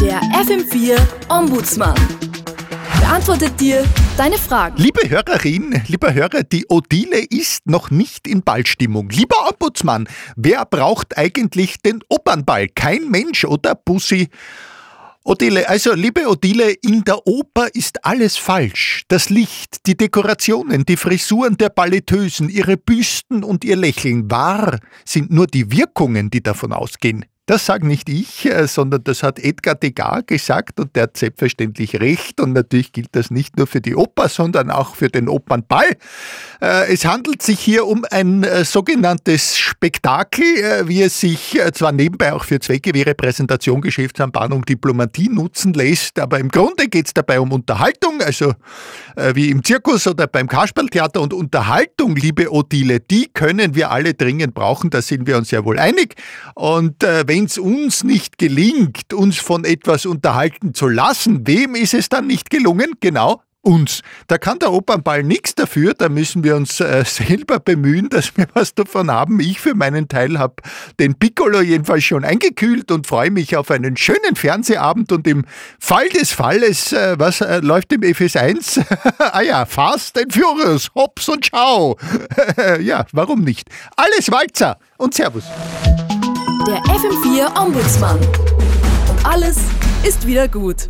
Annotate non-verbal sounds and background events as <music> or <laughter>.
Der FM4 Ombudsmann beantwortet dir deine Fragen. Liebe Hörerin, lieber Hörer, die Odile ist noch nicht in Ballstimmung. Lieber Ombudsmann, wer braucht eigentlich den Opernball? Kein Mensch, oder Bussi? Odile, also liebe Odile, in der Oper ist alles falsch. Das Licht, die Dekorationen, die Frisuren der Balletteusen, ihre Büsten und ihr Lächeln. Wahr sind nur die Wirkungen, die davon ausgehen. Das sage nicht ich, äh, sondern das hat Edgar Degas gesagt und der hat selbstverständlich recht. Und natürlich gilt das nicht nur für die Oper, sondern auch für den Opernball. Äh, es handelt sich hier um ein äh, sogenanntes Spektakel, wie es sich zwar nebenbei auch für Zwecke wie Repräsentation, Geschäftsanbahnung, Diplomatie nutzen lässt, aber im Grunde geht es dabei um Unterhaltung, also wie im Zirkus oder beim Kasperltheater. Und Unterhaltung, liebe Odile, die können wir alle dringend brauchen, da sind wir uns ja wohl einig. Und wenn wenn es uns nicht gelingt, uns von etwas unterhalten zu lassen, wem ist es dann nicht gelungen? Genau, uns. Da kann der Opernball nichts dafür, da müssen wir uns äh, <laughs> selber bemühen, dass wir was davon haben. Ich für meinen Teil habe den Piccolo jedenfalls schon eingekühlt und freue mich auf einen schönen Fernsehabend und im Fall des Falles, äh, was äh, läuft im FS1? <laughs> ah ja, Fast and Furious, Hops und Ciao. <laughs> ja, warum nicht? Alles Walzer und Servus der FM4 Ombudsmann. Und alles ist wieder gut.